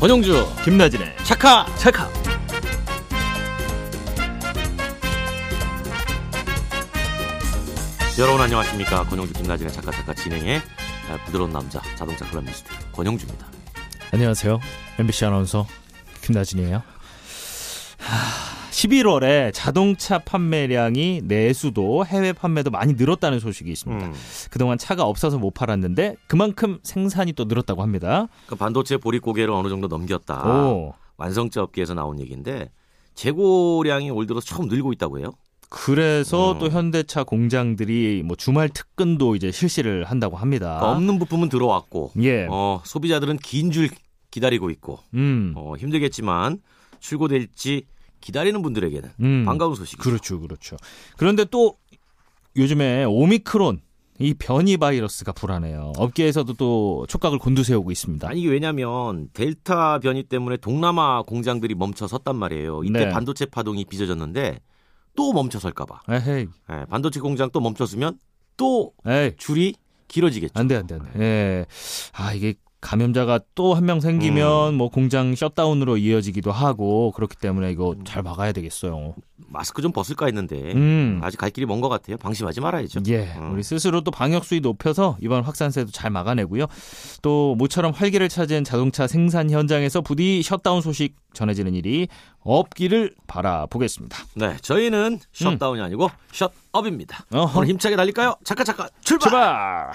권영주 김나진의 차카. 찰칵 여러분 안녕하십니까? 권영주 김나진의 차카 차카 진행의 아, 부드러운 남자 자동차 클럽리스트 권영주입니다. 안녕하세요. MBC 아나운서 김나진이에요. 하, 11월에 자동차 판매량이 내수도 해외 판매도 많이 늘었다는 소식이 있습니다. 음, 그동안 차가 없어서 못 팔았는데 그만큼 생산이 또 늘었다고 합니다. 그 반도체 보릿 고개를 어느 정도 넘겼다. 오. 완성차 업계에서 나온 얘기인데 재고량이 올 들어서 처음 늘고 있다고 해요? 그래서 음. 또 현대차 공장들이 뭐 주말 특근도 이제 실시를 한다고 합니다. 그러니까 없는 부품은 들어왔고 예. 어, 소비자들은 긴 줄 기다리고 있고 음. 어, 힘들겠지만 출고될지 기다리는 분들에게는 음. 반가운 소식이죠. 그렇죠, 그렇죠. 그런데 또 요즘에 오미크론 이 변이 바이러스가 불안해요. 업계에서도 또 촉각을 곤두세우고 있습니다. 아니 이게 왜냐면 델타 변이 때문에 동남아 공장들이 멈춰 섰단 말이에요. 이때 네. 반도체 파동이 빚어졌는데 또 멈춰 설까봐. 에헤이, 예, 반도체 공장 또 멈췄으면 또 에이, 줄이 길어지겠죠. 안 돼, 안 돼, 안 돼. 예. 아, 이게 감염자가 또 한 명 생기면 뭐 공장 셧다운으로 이어지기도 하고 그렇기 때문에 이거 잘 막아야 되겠어요. 마스크 좀 벗을까 했는데 음. 아직 갈 길이 먼 것 같아요. 방심하지 말아야죠. 예, 음. 우리 스스로 또 방역 수위 높여서 이번 확산세도 잘 막아내고요. 또 모처럼 활기를 찾은 자동차 생산 현장에서 부디 셧다운 소식 전해지는 일이 없기를 바라보겠습니다. 네, 저희는 셧다운이 아니고 shut up입니다. 음. 어허. 오늘 힘차게 달릴까요? 잠깐 잠깐 출발. 출발!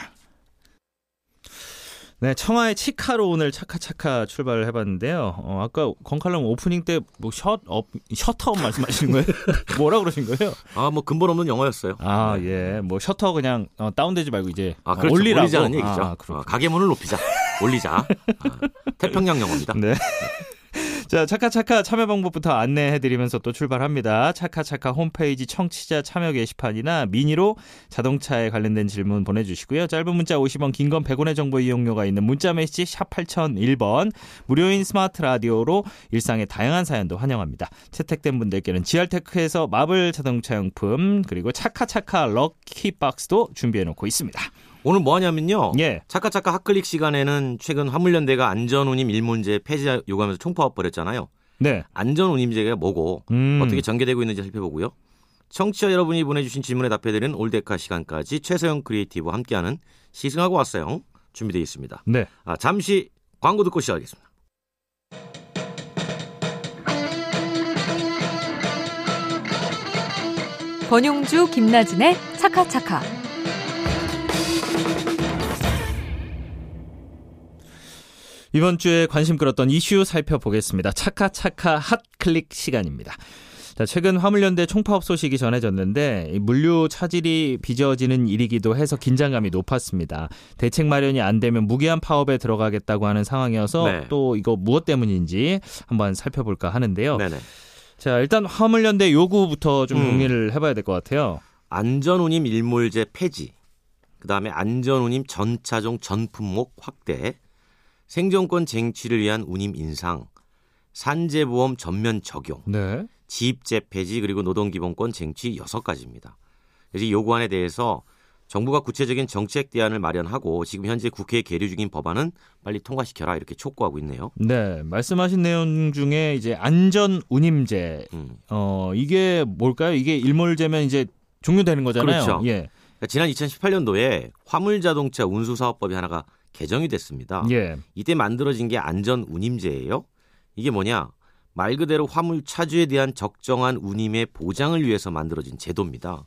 네, 청하의 치카로 오늘 차카차카 출발을 해봤는데요. 어, 아까 건칼럼 오프닝 때 뭐 셧업, 셔터업 말씀하시는 거예요? 뭐라 그러신 거예요? 아, 뭐 근본 없는 영어였어요. 아, 네. 예. 뭐 셔터 그냥 어, 다운되지 말고 이제 아, 그렇죠. 올리라고. 올리자는 얘기죠. 아, 그렇군요. 어, 가게 문을 높이자. 올리자. 아, 태평양 영어입니다. 네. 자, 차카차카 참여 방법부터 안내해드리면서 또 출발합니다. 차카차카 홈페이지 청취자 참여 게시판이나 미니로 자동차에 관련된 질문 보내주시고요. 짧은 문자 50원, 긴 건 100원의 정보 이용료가 있는 문자 메시지 샵 8001번, 무료인 스마트 라디오로 일상의 다양한 사연도 환영합니다. 채택된 분들께는 GR테크에서 마블 자동차 용품, 그리고 차카차카 럭키박스도 준비해놓고 있습니다. 오늘 뭐 하냐면요. 예. 차카차카 핫클릭 시간에는 최근 화물연대가 안전운임 일몰제 폐지 요구하면서 총파업 벌였잖아요. 네. 안전운임제가 뭐고 음. 어떻게 전개되고 있는지 살펴보고요. 청취자 여러분이 보내주신 질문에 답해드리는 올데카 시간까지 최소영 크리에이터와 함께하는 시승하고 왔어요. 준비되어 있습니다. 네. 아, 잠시 광고 듣고 시작하겠습니다. 권용주 김나진의 차카차카. 이번 주에 관심 끌었던 이슈 살펴보겠습니다. 차카차카 핫클릭 시간입니다. 자, 최근 화물연대 총파업 소식이 전해졌는데 이 물류 차질이 빚어지는 일이기도 해서 긴장감이 높았습니다. 대책 마련이 안 되면 무기한 파업에 들어가겠다고 하는 상황이어서 네. 또 이거 무엇 때문인지 한번 살펴볼까 하는데요. 네네. 자, 일단 화물연대 요구부터 좀 음. 정리를 해봐야 될 것 같아요. 안전운임 일몰제 폐지, 그 다음에 안전운임 전차종 전품목 확대, 생존권 쟁취를 위한 운임 인상, 산재보험 전면 적용, 네. 지입제 폐지 그리고 노동기본권 쟁취 여섯 가지입니다. 그래서 이 요구안에 대해서 정부가 구체적인 정책 대안을 마련하고 지금 현재 국회에 계류 중인 법안은 빨리 통과시켜라 이렇게 촉구하고 있네요. 네, 말씀하신 내용 중에 이제 안전 운임제 음. 어, 이게 뭘까요? 이게 일몰제면 이제 종료되는 거잖아요. 그렇죠. 예. 그러니까 지난 2018년도에 화물 자동차 운수 사업법이 하나가 개정이 됐습니다. 예. 이때 만들어진 게 안전 운임제예요. 이게 뭐냐? 말 그대로 화물 차주에 대한 적정한 운임의 보장을 위해서 만들어진 제도입니다.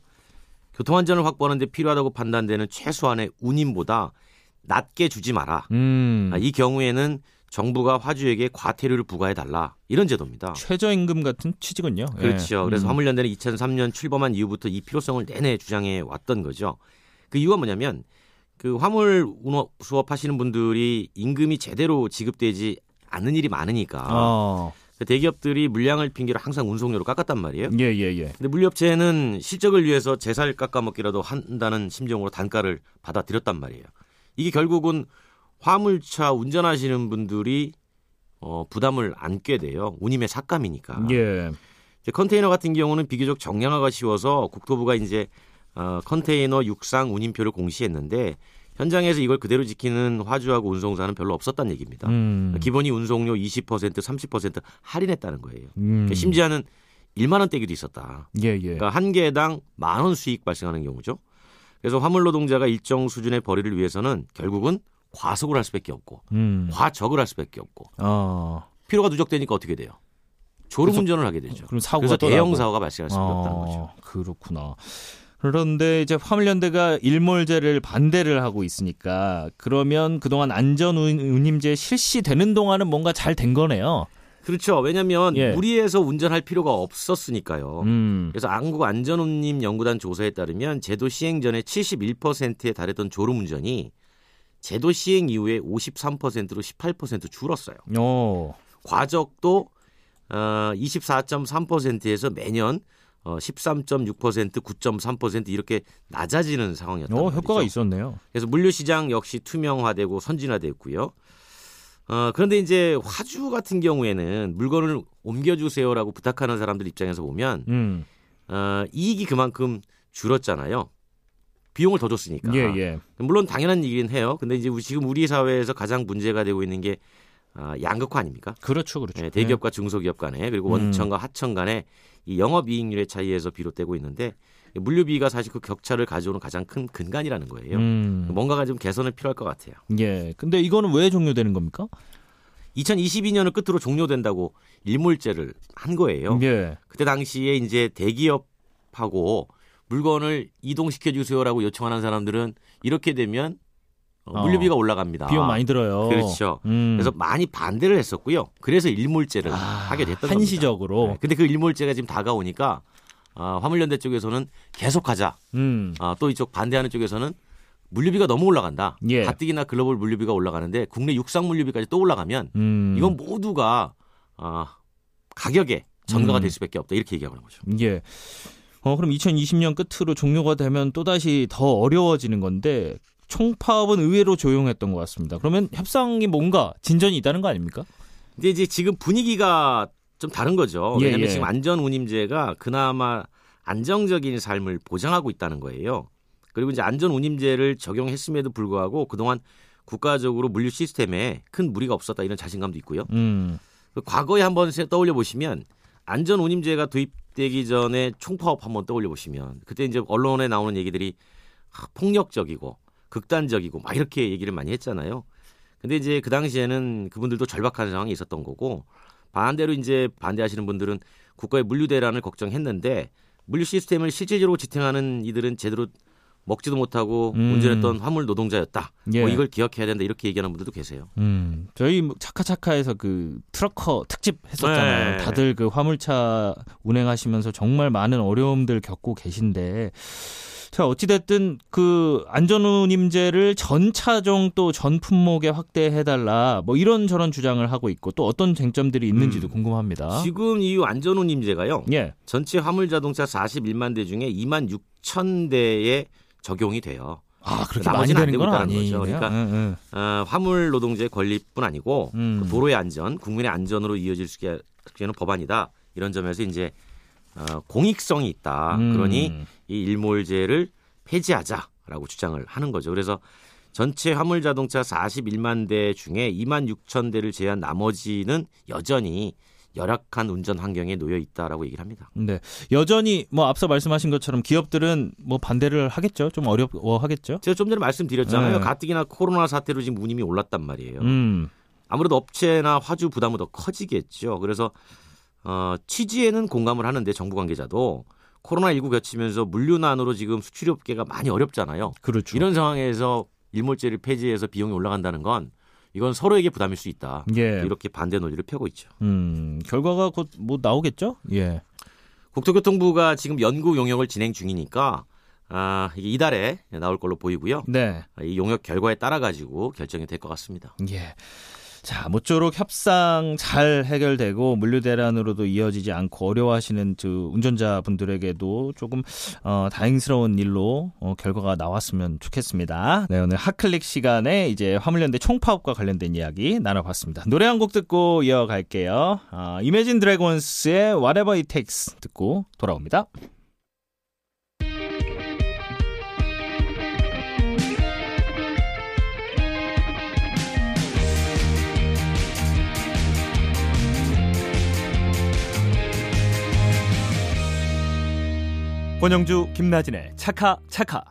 교통 안전을 확보하는 데 필요하다고 판단되는 최소한의 운임보다 낮게 주지 마라. 음. 아, 이 경우에는 정부가 화주에게 과태료를 부과해 달라. 이런 제도입니다. 최저임금 같은 취지군요. 예. 그렇죠. 그래서 음. 화물연대는 2003년 출범한 이후부터 이 필요성을 내내 주장해 왔던 거죠. 그 이유가 뭐냐면 그 화물 운업 수업 하시는 분들이 임금이 제대로 지급되지 않는 일이 많으니까 어. 그 대기업들이 물량을 핑계로 항상 운송료를 깎았단 말이에요. 예, 예, 예. 근데 물류업체는 실적을 위해서 제살 깎아먹기라도 한다는 심정으로 단가를 받아들였단 말이에요. 이게 결국은 화물차 운전하시는 분들이 어, 부담을 안게 돼요. 운임의 삭감이니까. 예. 이제 컨테이너 같은 경우는 비교적 정량화가 쉬워서 국토부가 이제 어, 컨테이너 육상 운임표를 공시했는데 현장에서 이걸 그대로 지키는 화주하고 운송사는 별로 없었다는 얘기입니다. 음. 기본이 운송료 20% 30% 할인했다는 거예요. 음. 심지어는 1만 원 떼기도 있었다. 예, 예. 그러니까 한 개당 만 원 수익 발생하는 경우죠. 그래서 화물 노동자가 일정 수준의 벌이를 위해서는 결국은 과속을 할 수밖에 없고 음. 과적을 할 수밖에 없고 어. 피로가 누적되니까 어떻게 돼요? 졸음 운전을 하게 되죠. 그럼 사고가 그래서 또 대형. 사고가 발생할 수밖에 없다는 거죠. 어, 그렇구나. 그런데 이제 화물연대가 일몰제를 반대를 하고 있으니까 그러면 그동안 안전운임제 실시되는 동안은 뭔가 잘 된 거네요. 그렇죠. 왜냐하면 예. 무리해서 운전할 필요가 없었으니까요. 음. 그래서 한국 안전운임 연구단 조사에 따르면 제도 시행 전에 71%에 달했던 졸음운전이 제도 시행 이후에 53%로 18% 줄었어요. 어. 과적도 어, 24.3%에서 매년 어, 13.6%, 9.3% 이렇게 낮아지는 상황이었단 어, 말이죠. 효과가 있었네요. 그래서 물류 시장 역시 투명화되고 선진화됐고요. 어, 그런데 이제 화주 같은 경우에는 물건을 옮겨주세요라고 부탁하는 사람들 입장에서 보면 음. 어, 이익이 그만큼 줄었잖아요. 비용을 더 줬으니까. 예, 예. 물론 당연한 얘기긴 해요. 근데 이제 지금 우리 사회에서 가장 문제가 되고 있는 게 아, 양극화 아닙니까? 그렇죠, 그렇죠. 네, 대기업과 중소기업 간에 그리고 음. 원청과 하청 간에 이 영업 이익률의 차이에서 비롯되고 있는데 물류비가 사실 그 격차를 가져오는 가장 큰 근간이라는 거예요. 음. 뭔가가 좀 개선이 필요할 것 같아요. 예. 근데 이거는 왜 종료되는 겁니까? 2022년을 끝으로 종료된다고 일몰제를 한 거예요. 예. 그때 당시에 이제 대기업하고 물건을 이동시켜 주세요라고 요청하는 사람들은 이렇게 되면 어, 어. 물류비가 올라갑니다. 비용 많이 들어요. 그렇죠. 음. 그래서 많이 반대를 했었고요. 그래서 일몰제를 아, 하게 됐던 한시적으로. 겁니다. 네. 근데 그 일몰제가 지금 다가오니까 아, 화물연대 쪽에서는 계속하자. 음. 아, 또 이쪽 반대하는 쪽에서는 물류비가 너무 올라간다. 예. 가뜩이나 글로벌 물류비가 올라가는데 국내 육상 물류비까지 또 올라가면 음. 이건 모두가 아, 가격에 전가가 음. 될 수밖에 없다. 이렇게 얘기하는 거죠. 예. 어, 그럼 2020년 끝으로 종료가 되면 또다시 더 어려워지는 건데 총파업은 의외로 조용했던 것 같습니다. 그러면 협상이 뭔가 진전이 있다는 거 아닙니까? 근데 이제 지금 분위기가 좀 다른 거죠. 예, 왜냐하면 예. 지금 안전운임제가 그나마 안정적인 삶을 보장하고 있다는 거예요. 그리고 이제 안전운임제를 적용했음에도 불구하고 그동안 국가적으로 물류 시스템에 큰 무리가 없었다 이런 자신감도 있고요. 음. 그 과거에 한번 세- 떠올려 보시면 안전운임제가 도입되기 전에 총파업 한번 떠올려 보시면 그때 이제 언론에 나오는 얘기들이 아, 폭력적이고 극단적이고 막 이렇게 얘기를 많이 했잖아요. 근데 이제 그 당시에는 그분들도 절박한 상황이 있었던 거고 반대로 이제 반대하시는 분들은 국가의 물류 대란을 걱정했는데 물류 시스템을 실질적으로 지탱하는 이들은 제대로 먹지도 못하고 음. 운전했던 화물 노동자였다. 예. 뭐 이걸 기억해야 된다 이렇게 얘기하는 분들도 계세요. 음. 저희 뭐 차카차카에서 그 트럭커 특집 했었잖아요. 네. 다들 그 화물차 운행하시면서 정말 많은 어려움들 겪고 계신데 자, 어찌됐든 그 안전운임제를 전 차종 또 전 품목에 확대해달라 뭐 이런 저런 주장을 하고 있고 또 어떤 쟁점들이 있는지도 음. 궁금합니다. 지금 이 안전운임제가요. 예. 전체 화물 자동차 41만 대 중에 2만 6천 대에 적용이 돼요. 아, 그렇게 많이 되는 건. 아니네요. 그러니까 응, 응. 어, 화물 노동자의 권리뿐 아니고 음. 그 도로의 안전, 국민의 안전으로 이어질 수 있는 법안이다. 이런 점에서 이제 어, 공익성이 있다. 음. 그러니 이 일몰제를 폐지하자라고 주장을 하는 거죠. 그래서 전체 화물 자동차 41만 대 중에 2만 6천 대를 제한 나머지는 여전히 열악한 운전 환경에 놓여 있다라고 얘기를 합니다. 네. 여전히 뭐 앞서 말씀하신 것처럼 기업들은 뭐 반대를 하겠죠. 좀 어려워 하겠죠. 제가 좀 전에 말씀드렸잖아요. 네. 가뜩이나 코로나 사태로 지금 운임이 올랐단 말이에요. 음. 아무래도 업체나 화주 부담은 더 커지겠죠. 그래서 어, 취지에는 공감을 하는데 정부 관계자도 코로나19 겹치면서 물류난으로 지금 수출업계가 많이 어렵잖아요. 그렇죠. 이런 상황에서 일몰제를 폐지해서 비용이 올라간다는 건 이건 서로에게 부담일 수 있다. 예. 이렇게 반대 논리를 펴고 있죠. 음. 결과가 곧 뭐 나오겠죠? 예. 국토교통부가 지금 연구 용역을 진행 중이니까 아, 이게 이달에 나올 걸로 보이고요. 네. 이 용역 결과에 따라 가지고 결정이 될 것 같습니다. 예. 자, 모쪼록 협상 잘 해결되고 물류 대란으로도 이어지지 않고 어려워하시는 그 운전자 분들에게도 조금 어, 다행스러운 일로 어, 결과가 나왔으면 좋겠습니다. 네, 오늘 핫클릭 시간에 이제 화물연대 총파업과 관련된 이야기 나눠봤습니다. 노래 한 곡 듣고 이어갈게요. 아, 이매진 드래곤스의 Whatever It Takes 듣고 돌아옵니다. 권영주 김나진의 차카 차카.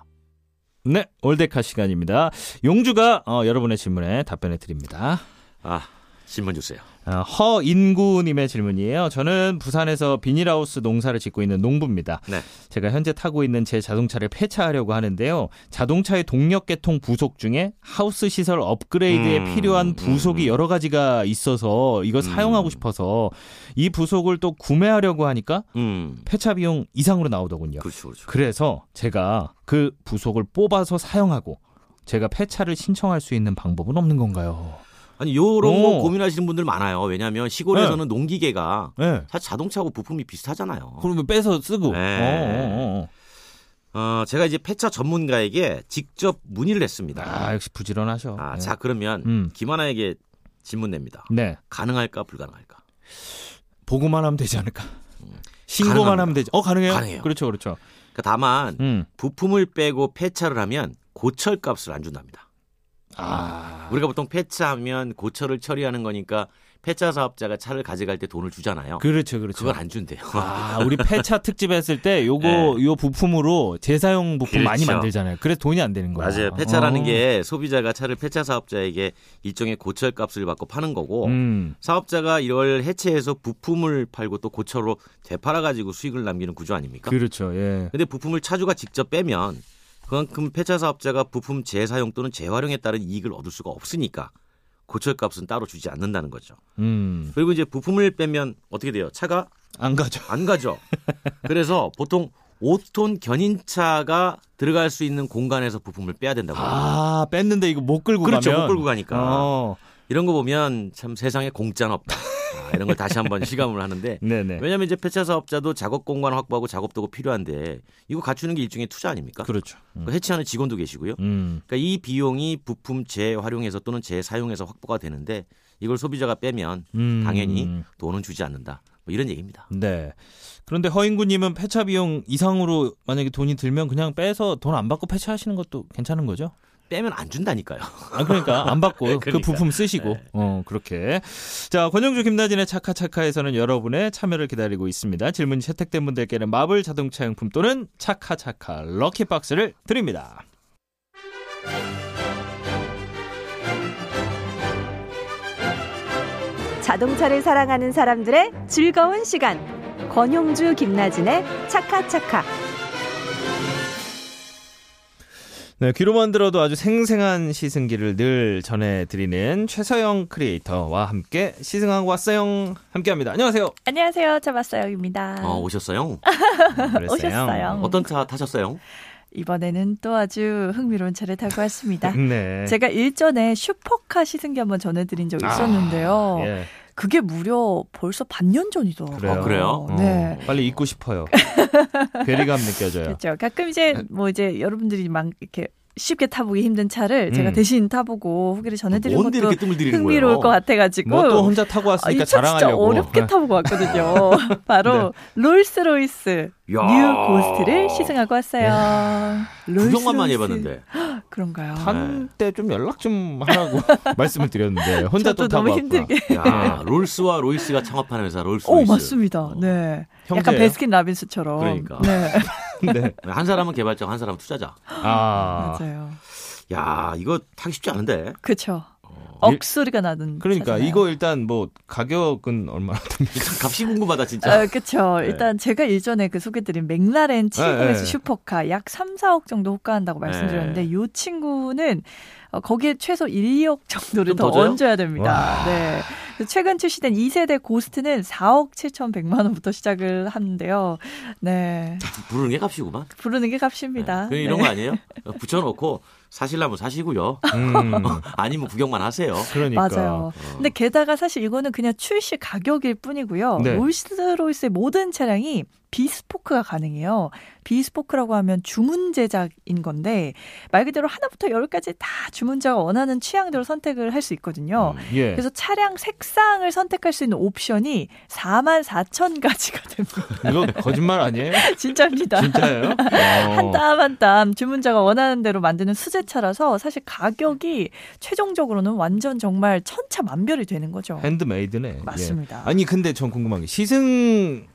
네, 올데카 시간입니다. 용주가 어, 여러분의 질문에 답변해 드립니다. 아, 질문 주세요. 어, 허인구님의 질문이에요. 저는 부산에서 비닐하우스 농사를 짓고 있는 농부입니다. 네. 제가 현재 타고 있는 제 자동차를 폐차하려고 하는데요. 자동차의 동력 개통 부속 중에 하우스 시설 업그레이드에 음, 필요한 부속이 음, 음. 여러 가지가 있어서 이거 음. 사용하고 싶어서 이 부속을 또 구매하려고 하니까 음, 폐차 비용 이상으로 나오더군요. 그렇죠, 그렇죠. 그래서 제가 그 부속을 뽑아서 사용하고 제가 폐차를 신청할 수 있는 방법은 없는 건가요? 아니 요런 오. 거 고민하시는 분들 많아요. 왜냐하면 시골에서는 농기계가 네. 사실 자동차하고 부품이 비슷하잖아요. 그러면 빼서 쓰고. 네. 어, 어, 어. 어, 제가 이제 폐차 전문가에게 직접 문의를 했습니다. 아, 역시 부지런하셔. 아, 네. 자 그러면 음. 김하나에게 질문 냅니다. 네. 가능할까 불가능할까? 보고만 하면 되지 않을까? 신고만 가능합니다. 하면 되지. 어, 가능해요? 가능해요. 그렇죠, 그렇죠. 그러니까 다만 음. 부품을 빼고 폐차를 하면 고철 값을 안 준답니다. 아. 우리가 보통 폐차하면 고철을 처리하는 거니까 폐차 사업자가 차를 가져갈 때 돈을 주잖아요. 그렇죠, 그렇죠. 그걸 안 준대요. 아, 우리 폐차 특집 했을 때 요거 네. 요 부품으로 재사용 부품 많이 그렇죠. 만들잖아요. 그래서 돈이 안 되는 거야. 맞아요. 폐차라는 어. 게 소비자가 차를 폐차 사업자에게 일종의 고철 값을 받고 파는 거고 음. 사업자가 이걸 해체해서 부품을 팔고 또 고철로 되팔아 가지고 수익을 남기는 구조 아닙니까? 그렇죠. 예. 근데 부품을 차주가 직접 빼면 그만큼 폐차 사업자가 부품 재사용 또는 재활용에 따른 이익을 얻을 수가 없으니까 고철 값은 따로 주지 않는다는 거죠. 음. 그리고 이제 부품을 빼면 어떻게 돼요? 차가 안 가죠. 안 가죠. 그래서 보통 5톤 견인차가 들어갈 수 있는 공간에서 부품을 빼야 된다고. 아, 뺐는데 이거 못 끌고 그렇죠. 가면 못 끌고 가니까. 어. 이런 거 보면 참 세상에 공짜는 없다. 아, 이런 걸 다시 한번 실감을 하는데. 왜냐하면 이제 폐차 사업자도 작업 공간 확보하고 작업 도구 필요한데 이거 갖추는 게 일종의 투자 아닙니까? 그렇죠. 음. 그 해체하는 직원도 계시고요. 음. 그러니까 이 비용이 부품 재활용해서 또는 재사용해서 확보가 되는데 이걸 소비자가 빼면 음. 당연히 돈은 주지 않는다. 뭐 이런 얘기입니다. 네. 그런데 허인구님은 폐차 비용 이상으로 만약에 돈이 들면 그냥 빼서 돈 안 받고 폐차하시는 것도 괜찮은 거죠? 빼면 안 준다니까요. 아 그러니까 안 받고 그 그러니까. 부품 쓰시고 네. 어 그렇게 자 권영주 김나진의 차카차카에서는 여러분의 참여를 기다리고 있습니다 질문 채택된 분들께는 마블 자동차 용품 또는 차카차카 럭키박스를 드립니다 자동차를 사랑하는 사람들의 즐거운 시간. 권용주 김나진의 차카차카. 네 귀로만 들어도 아주 생생한 시승기를 늘 전해드리는 최서영 크리에이터와 함께 시승하고 왔어요 함께합니다 안녕하세요 안녕하세요. 차바사영입니다. 어, 오셨어요? 그랬어요. 오셨어요. 어떤 차 타셨어요? 이번에는 또 아주 흥미로운 차를 타고 왔습니다. 네 제가 일전에 슈퍼카 시승기 한번 전해드린 적이 있었는데요. 아, 예. 그게 무려 벌써 반년 전이더라고요. 그래요? 어, 그래요? 네. 어, 빨리 잊고 싶어요 괴리감 느껴져요 그렇죠. 가끔 이제 뭐 이제 여러분들이 막 이렇게 쉽게 타보기 힘든 차를 제가 음. 대신 타보고 후기를 전해드리는 것도 이렇게 뜸을 들이는 흥미로울 거예요? 것 같아가지고 뭐 또 혼자 타고 아, 왔으니까 이차 진짜 자랑하려고 어렵게 타고 왔거든요. 바로 롤스로이스 야. 뉴 고스트를 시승하고 왔어요. 구경만 많이 롤스로이스. 해봤는데. 그런가요? 한때 좀 연락 좀 하라고 말씀을 드렸는데 혼자 또 타고 너무 왔구나. 힘들게. 야, 롤스와 로이스가 창업하는 회사 롤스 오 로이스. 맞습니다. 어. 네. 약간 형제예요? 베스킨 라빈스처럼. 그러니까. 네. 네. 한 사람은 개발자, 한 사람은 투자자. 아. 맞아요. 야, 이거 타기 쉽지 않은데. 그렇죠. 어. 억 소리가 나는. 그러니까 차잖아요. 이거 일단 뭐 가격은 얼마나 됩니까? 값이 궁금하다 진짜. 어, 그쵸. 네. 일단 제가 일전에 그 소개드린 맥라렌 700S 네, 네. 슈퍼카 약 3, 4억 정도 호가한다고 말씀드렸는데 이 친구는 어, 거기에 최소 1, 2억 정도를 좀더 더? 얹어야 됩니다. 네. 그래서 최근 출시된 2세대 고스트는 4억 7,100만 원부터 시작을 하는데요. 네. 부르는 게 값이구만. 부르는 게 값입니다. 그 이런 네. 거 아니에요? 어, 붙여놓고 사실라면 사시고요. 음, 아니면 구경만 하세요. 그러니까. 맞아요. 어. 근데 게다가 사실 이거는 그냥 출시 가격일 뿐이고요. 네. 롤스로이스의 모든 차량이 비스포크가 가능해요. 비스포크라고 하면 주문 제작인 건데 말 그대로 하나부터 열까지 다 주문자가 원하는 취향대로 선택을 할 수 있거든요. 음. 예. 그래서 차량 색상을 선택할 수 있는 옵션이 4만 4천 가지가 됩니다. 이거 거짓말 아니에요? 진짜입니다. 진짜예요? 어. 한땀 한 땀 주문자가 원하는 대로 만드는 수제차라서 사실 가격이 최종적으로는 완전 정말 천차만별이 되는 거죠. 핸드메이드네. 예. 맞습니다. 아니 근데 전 궁금한 게 시승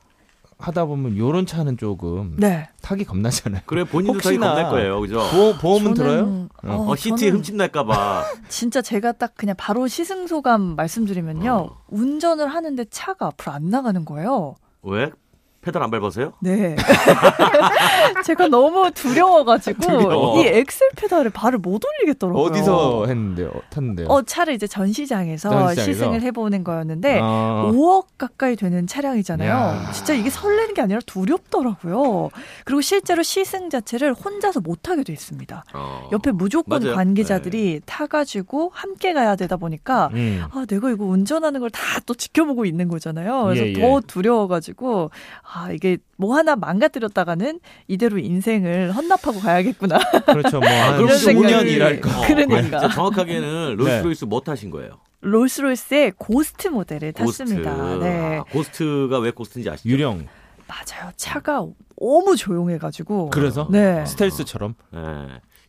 하다 보면 요런 차는 조금 네. 타기 겁나잖아요. 그래 본인도 타기 혹시나 겁날 거예요, 그죠? 보험, 보험은 저는, 들어요? 어, 시트에 저는 흠집 날까봐. 진짜 제가 딱 그냥 바로 시승 소감 말씀드리면요. 어. 운전을 하는데 차가 앞으로 안 나가는 거예요. 왜? 페달 안 밟아서요? 네. 제가 너무 두려워가지고 두려워. 이 엑셀 페달을 발을 못 올리겠더라고요. 어디서 했는데요? 탔는데요? 어, 차를 이제 전시장에서, 전시장에서? 시승을 해보는 거였는데 아, 5억 가까이 되는 차량이잖아요. 야. 진짜 이게 설레는 게 아니라 두렵더라고요. 그리고 실제로 시승 자체를 혼자서 못 하게 돼 있습니다. 어. 옆에 무조건 맞아요. 관계자들이 타가지고 함께 가야 되다 보니까 음. 아, 내가 이거 운전하는 걸 다 또 지켜보고 있는 거잖아요. 그래서 예, 예. 더 두려워가지고, 아, 이게 뭐 하나 망가뜨렸다가는 이대로 인생을 헌납하고 가야겠구나. 그렇죠. 뭐한 그럼 이런 5년 생각이- 일할 거. 어, 그러니까. 아니, 진짜 정확하게는 롤스로이스 뭐 타신 거예요? 롤스로이스의 고스트 모델을 고스트. 탔습니다. 네. 아, 고스트가 왜 고스트인지 아시죠? 유령. 맞아요. 차가 너무 조용해가지고. 그래서 네. 스텔스처럼. 예.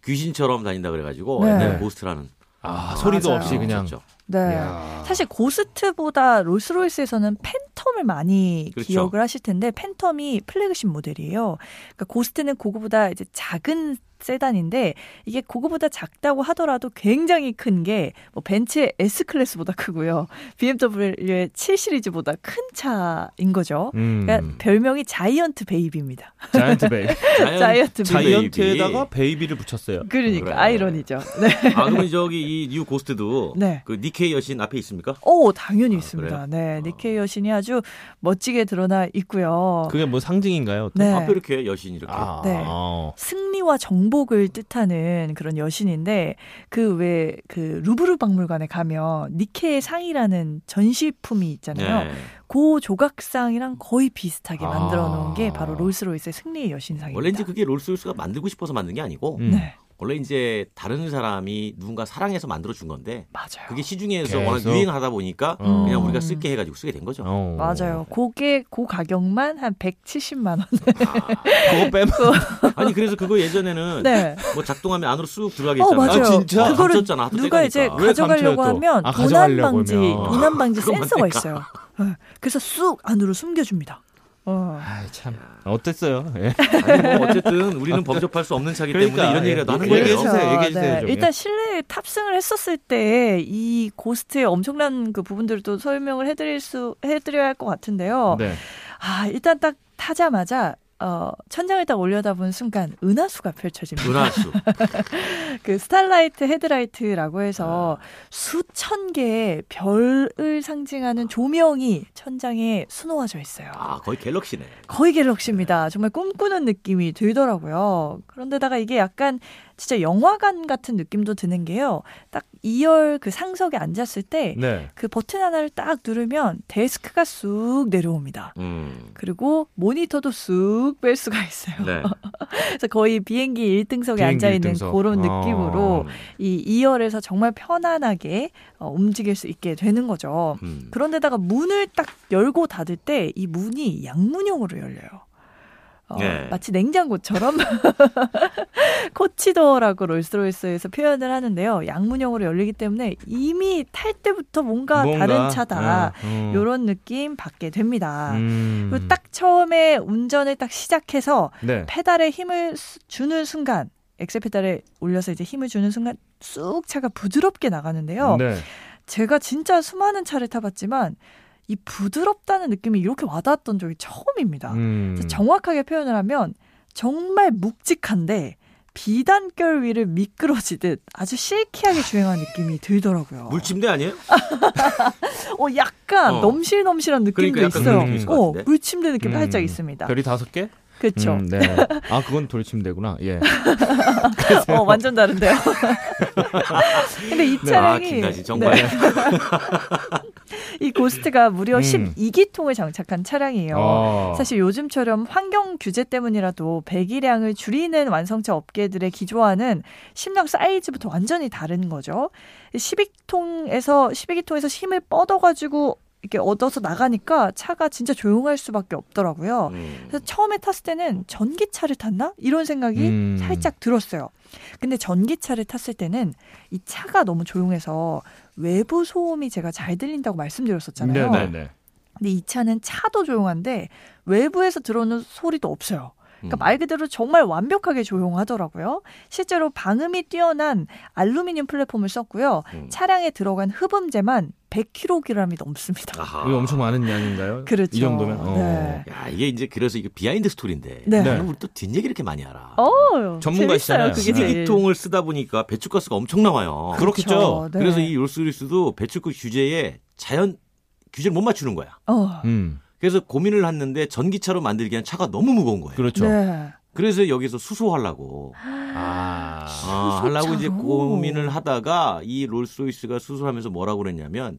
귀신처럼 다닌다 그래가지고 네. 고스트라는 아, 소리도 맞아요. 없이 그냥. 있었죠. 네. 이야. 사실 고스트보다 롤스로이스에서는 팬텀을 많이 그렇죠. 기억을 하실 텐데 팬텀이 플래그십 모델이에요. 그러니까 고스트는 그거보다 이제 작은 세단인데 이게 그거보다 작다고 하더라도 굉장히 큰 게 뭐 벤츠의 S 클래스보다 크고요. BMW의 7 시리즈보다 큰 차인 거죠. 음. 그러니까 별명이 giant baby입니다. giant ba. giant baby. giant에다가 baby를 붙였어요. 그러니까 그래. 아이러니죠. 네. 아 그러면 저기 이 뉴 고스트도 네. 그 니케 여신 앞에 있습니까? 오, 당연히 아, 있습니다. 그래요? 네. 어. 니케 여신이 아주 멋지게 드러나 있고요. 그게 뭐 상징인가요? 네. 앞에 이렇게 여신 이렇게. 아, 네. 어. 승리와 정복을 뜻하는 그런 여신인데 그 왜 그 루브르 박물관에 가면 니케의 상이라는 전시품이 있잖아요. 네. 그 조각상이랑 거의 비슷하게 아. 만들어 놓은 게 바로 롤스로이스의 승리의 여신상입니다. 원래 이제 그게 롤스로이스가 만들고 싶어서 만든 게 아니고 음. 네, 원래 이제 다른 사람이 누군가 사랑해서 만들어 준 건데 맞아요. 그게 시중에서 계속. 워낙 유행하다 보니까 어. 그냥 우리가 쓸게 해가지고 쓰게 된 거죠. 어. 맞아요. 그게 그 가격만 한 170만 원. 그거 빼면 아니 그래서 그거 예전에는 네. 뭐 작동하면 안으로 쑥 들어가게 어, 했잖아요. 맞아요. 아, 진짜? 그거를 감췄잖아. 하도 누가 이제 가져가려고? 하면 아, 도난 방지, 하면. 도난 방지 센서가. 있어요. 네. 그래서 쑥 안으로 숨겨줍니다. 어. 참 어땠어요? 예. 아니 뭐 어쨌든 우리는 범접할 수 없는 차기 때문에 그러니까, 이런 얘기라도 예. 하는 얘기해 거예요. 주세요. 얘기해 주세요, 좀. 네. 일단 실내에 탑승을 했었을 때 이 고스트의 엄청난 그 부분들을 또 설명을 해드릴 수 해드려야 할 것 같은데요. 네. 아 일단 딱 타자마자 어, 천장을 딱 올려다본 순간 은하수가 펼쳐집니다. 은하수. 그 starlight headliner라고 해서 수천 개의 별을 상징하는 조명이 천장에 수놓아져 있어요. 아 거의 galaxy네. 거의 galaxy입니다. 정말 꿈꾸는 느낌이 들더라고요. 그런데다가 이게 약간 진짜 영화관 같은 느낌도 드는 게요. 딱 2열 그 상석에 앉았을 때그 네. 버튼 하나를 딱 누르면 데스크가 쑥 내려옵니다. 음. 그리고 모니터도 쑥 뺄 수가 있어요. 네. 그래서 거의 비행기 1등석에 비행기 앉아 있는. 그런 어. 느낌으로 이 2열에서 정말 편안하게 어, 움직일 수 있게 되는 거죠. 음. 그런데다가 문을 딱 열고 닫을 때 이 문이 양문형으로 열려요. 어, 네. 마치 냉장고처럼 코치도어라고 롤스로이스에서 표현을 하는데요. 양문형으로 열리기 때문에 이미 탈 때부터 뭔가, 뭔가, 다른 차다. 예, 음. 이런 느낌 받게 됩니다. 음. 그리고 딱 처음에 운전을 딱 시작해서 네. 페달에 힘을 수- 주는 순간 엑셀 페달에 올려서 이제 힘을 주는 순간 쑥 차가 부드럽게 나가는데요. 네. 제가 진짜 수많은 차를 타봤지만 이 부드럽다는 느낌이 이렇게 와닿았던 적이 처음입니다. 음. 정확하게 표현을 하면 정말 묵직한데 비단결 위를 미끄러지듯 아주 실키하게 주행하는 느낌이 들더라고요. 물침대 아니에요? 어, 약간 어. 넘실넘실한 느낌도 그러니까 약간 있어요. 것 어, 같은데? 물침대 느낌 음. 살짝 있습니다. 별이 다섯 개? 그렇죠. 음, 네. 아, 그건 돌침대구나. 예. 어, 완전 다른데요. 근데 이아 차량이 김나지 정말. 네, 이 고스트가 무려 음. 12기통을 장착한 차량이에요. 어. 사실 요즘처럼 환경 규제 때문이라도 배기량을 줄이는 완성차 업계들의 기조와는 심령 사이즈부터 완전히 다른 거죠. 12통에서 12기통에서 힘을 뻗어가지고 이렇게 얻어서 나가니까 차가 진짜 조용할 수밖에 없더라고요. 음. 그래서 처음에 탔을 때는 전기차를 탔나 이런 생각이 음. 살짝 들었어요. 근데 전기차를 탔을 때는 이 차가 너무 조용해서 외부 소음이 제가 잘 들린다고 말씀드렸었잖아요. 네네네. 근데 이 차는 차도 조용한데 외부에서 들어오는 소리도 없어요. 그러니까 음. 말 그대로 정말 완벽하게 조용하더라고요. 실제로 방음이 뛰어난 알루미늄 플랫폼을 썼고요. 음. 차량에 들어간 흡음재만 100kg이 넘습니다. 아하. 이거 엄청 많은 양인가요? 그렇죠. 이 정도면. 어. 네. 야 이게 이제 그래서 이게 비하인드 스토리인데. 네. 나는 우리 또 뒷얘기 이렇게 많이 알아. 어, 전문가시잖아요. 쓰레기통을 쓰다 보니까 배출가스가 엄청 나와요. 그렇겠죠. 그렇죠. 네. 그래서 이 롤스로이스도 배출가 규제에 자연 규제를 못 맞추는 거야. 어. 음. 그래서 고민을 했는데 전기차로 만들기엔 차가 너무 무거운 거예요. 그렇죠. 네. 그래서 여기서 수소하려고 아. 아, 하려고 이제. 고민을 하다가 이 롤스로이스가 수소하면서 뭐라고 그랬냐면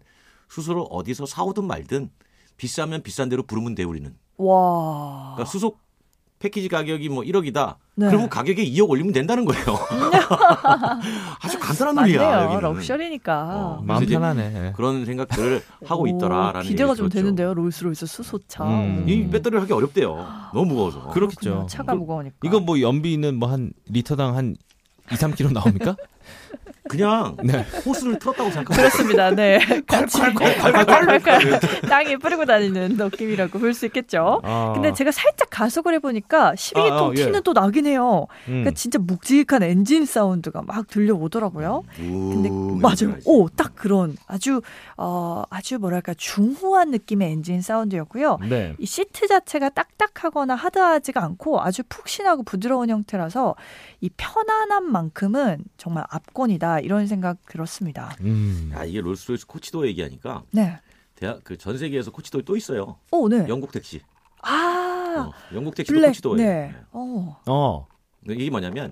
수소를 어디서 사오든 말든 비싸면 비싼 대로 부르면 돼 우리는. 와. 그러니까 수소 패키지 가격이 뭐 1억이다. 네. 그러면 가격에 2억 올리면 된다는 거예요. 아주 간단한 논리야. 여기는. 럭셔리니까. 어. 마음 편하네. 그런 생각들을 하고 오, 있더라라는 기대가 좀 들었죠. 되는데요. 롤스로이스 수소차. 음. 이 배터리를 하기 어렵대요. 너무 무거워서. 그렇겠죠. 차가 그- 무거우니까. 이거 뭐 연비는 뭐 한 리터당 한 2, 3kg 나옵니까? 그냥 네. 호스를 틀었다고 생각하면 그렇습니다. 네. 콸콸콸. 땅에 뿌리고 다니는 느낌이라고 볼 수 있겠죠. 아. 근데 제가 살짝 가속을 해보니까 12기통 아, 아, 예. 티는 또 나긴 해요. 음. 그러니까 진짜 묵직한 엔진 사운드가 막 들려오더라고요. 근데 우, 맞아요. 냄새나지. 오, 딱 그런 아주 어 아주 뭐랄까 중후한 느낌의 엔진 사운드였고요. 네. 이 시트 자체가 딱딱하거나 하드하지가 않고 아주 푹신하고 부드러운 형태라서 이 편안함만큼은 정말 압권이다 이런 생각 들었습니다. 음. 야, 이게 롤스로이스 coach door 얘기하니까 네. 대학 그 전 세계에서 coach door 또 있어요. 오, 네. 영국 택시. 아, 어, 영국 택시도 블랙. coach door예요. 네. 어. 어. 이게 뭐냐면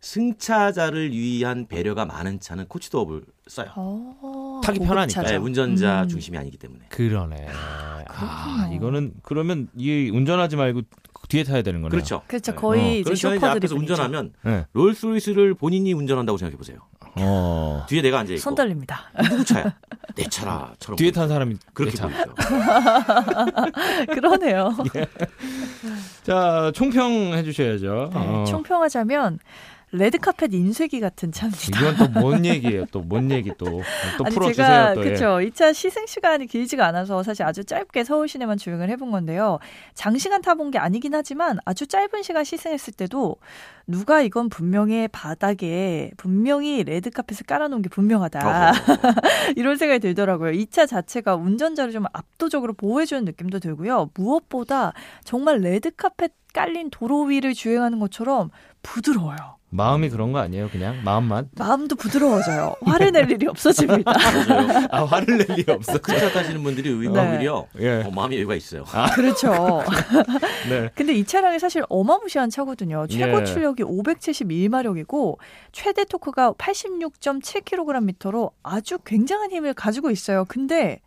승차자를 위한 배려가 많은 차는 coach door를 써요. 어. 타기 편하니까. 네, 운전자 음. 중심이 아니기 때문에. 그러네. 아, 그렇군요. 이거는 그러면 이 운전하지 말고 뒤에 타야 되는 거네요. 그렇죠. 그렇죠. 네. 거의 어. 이제 그렇죠. 이제 쇼퍼들이 앞에서 분이죠. 운전하면 네. 롤스로이스를 본인이 운전한다고 생각해 보세요. 어. 뒤에 내가 앉아 있고 손 떨립니다. 누구 차야? 내 차라처럼 뒤에. 탄 사람이 그렇게. 보이죠. 그러네요. 자, 총평 해 주셔야죠. 네, 어. 총평하자면 레드카펫 인쇄기 같은 차입니다. 이건 또 뭔 얘기예요? 또 뭔 얘기 또 또 아니 풀어주세요. 제가 또 예. 그렇죠. 2차 시승 시간이 길지가 않아서 사실 아주 짧게 서울 시내만 주행을 해본 건데요. 장시간 타본 게 아니긴 하지만 아주 짧은 시간 시승했을 때도 누가 이건 분명히 바닥에 분명히 레드 카펫을 깔아놓은 게 분명하다. 어, 이런 생각이 들더라고요. 이차 자체가 운전자를 좀 압도적으로 보호해주는 느낌도 들고요. 무엇보다 정말 레드 카펫 깔린 도로 위를 주행하는 것처럼 부드러워요. 마음이 그런 거 아니에요? 그냥 마음만? 마음도 부드러워져요. 화를 낼 일이 없어집니다. 아 화를 낼 일이 없어. 큰차 타시는 분들이 의- 네. 오히려 예. 어, 마음이 여유가 있어요. 그렇죠. 네. 근데 이 차량이 사실 어마무시한 차거든요. 최고 예. 출력이 571마력이고 최대 토크가 86.7kgm로 아주 굉장한 힘을 가지고 있어요. 근데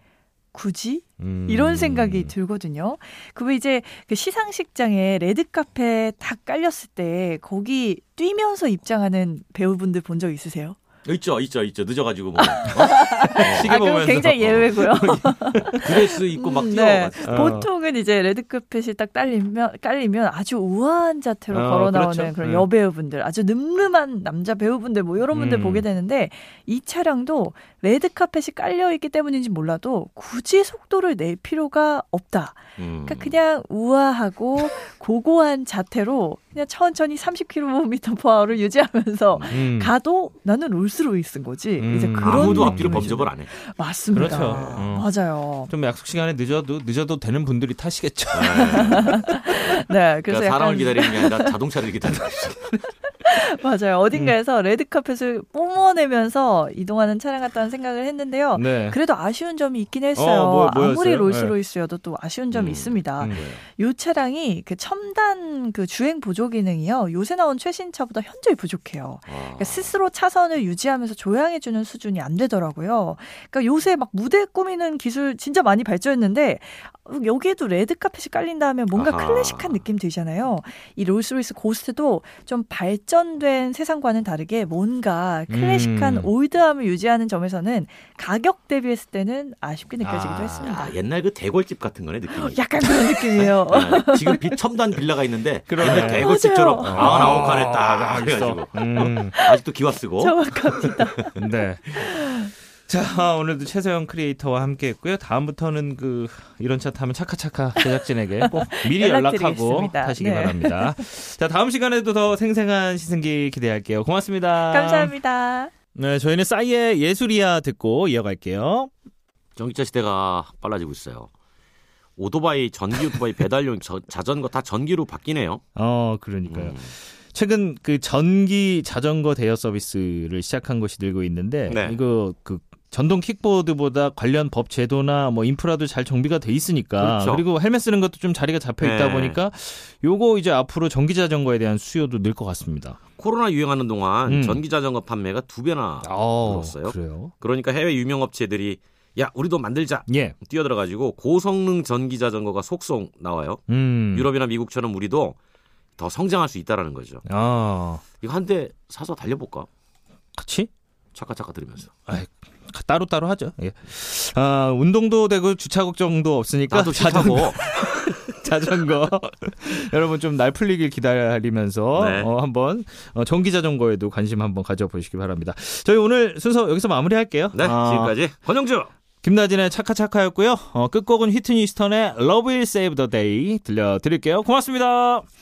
굳이 음. 이런 생각이 들거든요. 그왜 이제 그 시상식장에 레드카페 딱 깔렸을 때 거기 뛰면서 입장하는 배우분들 본 적 있으세요? 있죠, 있죠, 있죠. 늦어가지고 뭐 시계 아, 그건 보면서. 굉장히 예외고요. 드레스 입고 막 음, 뛰어. 네. 어. 보통은 이제 레드카펫이 딱 깔리면 깔리면 아주 우아한 자태로 어, 걸어 나오는 그렇죠. 그런 네. 여배우분들, 아주 늠름한 남자 배우분들 뭐 이런 분들 음. 보게 되는데 이 차량도 레드카펫이 깔려 있기 때문인지 몰라도 굳이 속도를 낼 필요가 없다. 음. 그러니까 그냥 우아하고 고고한 자태로 그냥 천천히 30km/h를 유지하면서 음. 가도 나는 롤스로이스인 거지. 이제 음. 그런 아무도 앞뒤로 범접을. 안 해. 맞습니다. 그렇죠. 어. 맞아요. 좀 약속 시간에 늦어도 늦어도 되는 분들이 타시겠죠. 네, 그래서 그러니까 약간 사람을 기다리는 게 아니라 자동차를 기다리는 거죠. 맞아요. 어딘가에서 레드카펫을 뿜어내면서 이동하는 차량 같다는 생각을 했는데요. 네. 그래도 아쉬운 점이 있긴 했어요. 어, 뭐-? 아무리 롤스로이스여도 또 아쉬운 점이 음. 있습니다. 음. 이 차량이 그 첨단 그 주행 보조 기능이요. 요새 나온 최신 차보다 현저히 부족해요. 아. 그러니까 스스로 차선을 유지하면서 조향해주는 수준이 안 되더라고요. 그러니까 요새 막 무대 꾸미는 기술 진짜 많이 발전했는데 여기에도 레드 카펫이 깔린다 하면 뭔가 아하. 클래식한 느낌 들잖아요. 이 롤스로이스 고스트도 좀 발전 된 세상과는 다르게 뭔가 클래식한 음. 올드함을 유지하는 점에서는 가격 대비했을 때는 아쉽게 느껴지기도 아, 했습니다. 아, 옛날 그 대궐집 같은 거네 느낌이. 약간 그런 느낌이에요. 네, 지금 최첨단 빌라가 있는데 그러네. 옛날 대궐집처럼. 아흔아홉 칸에 딱 아, 해가지고 음. 아직도 기와 쓰고. 정확합니다. 네. 자, 오늘도 최서영 크리에이터와 함께 했고요. 다음부터는 그 이런 차 타면 차카차카 제작진에게 꼭 미리 연락하고. 타시기 네. 바랍니다. 자, 다음 시간에도 더 생생한 시승기 기대할게요. 고맙습니다. 감사합니다. 네, 저희는 싸이의 예술이야 듣고 이어갈게요. 전기차 시대가 빨라지고 있어요. 오토바이, 전기 오토바이 배달용 저- 자전거 다 전기로 바뀌네요. 어, 그러니까요. 음. 최근 그 전기 자전거 대여 서비스를 시작한 곳이 늘고 있는데 네. 이거 그 전동 킥보드보다 관련 법 제도나 뭐 인프라도 잘 정비가 돼 있으니까 그렇죠. 그리고 헬멧 쓰는 것도 좀 자리가 잡혀 있다 네. 보니까 요거 이제 앞으로 전기 자전거에 대한 수요도 늘 것 같습니다. 코로나 유행하는 동안 음. 전기 자전거 판매가 두 배나 어, 늘었어요. 그래요? 그러니까 해외 유명 업체들이 야 우리도 만들자 예. 뛰어들어가지고 고성능 전기 자전거가 속속 나와요. 음. 유럽이나 미국처럼 우리도 더 성장할 수 있다라는 거죠. 아, 이거 한 대 사서 달려볼까? 같이 차카차카 들으면서. 따로 따로 하죠. 예. 아, 운동도 되고 주차 걱정도 없으니까 나도 싫다고. 자전거 여러분 좀 날 풀리길 기다리면서 네. 어, 한번 어, 전기 자전거에도 관심 한번 가져보시기 바랍니다. 저희 오늘 순서 여기서 마무리할게요. 네, 아, 지금까지 권영주. 김나진의 차카차카였고요. 어, 끝곡은 휘트니 스턴의 Love Will Save the Day 들려드릴게요. 고맙습니다.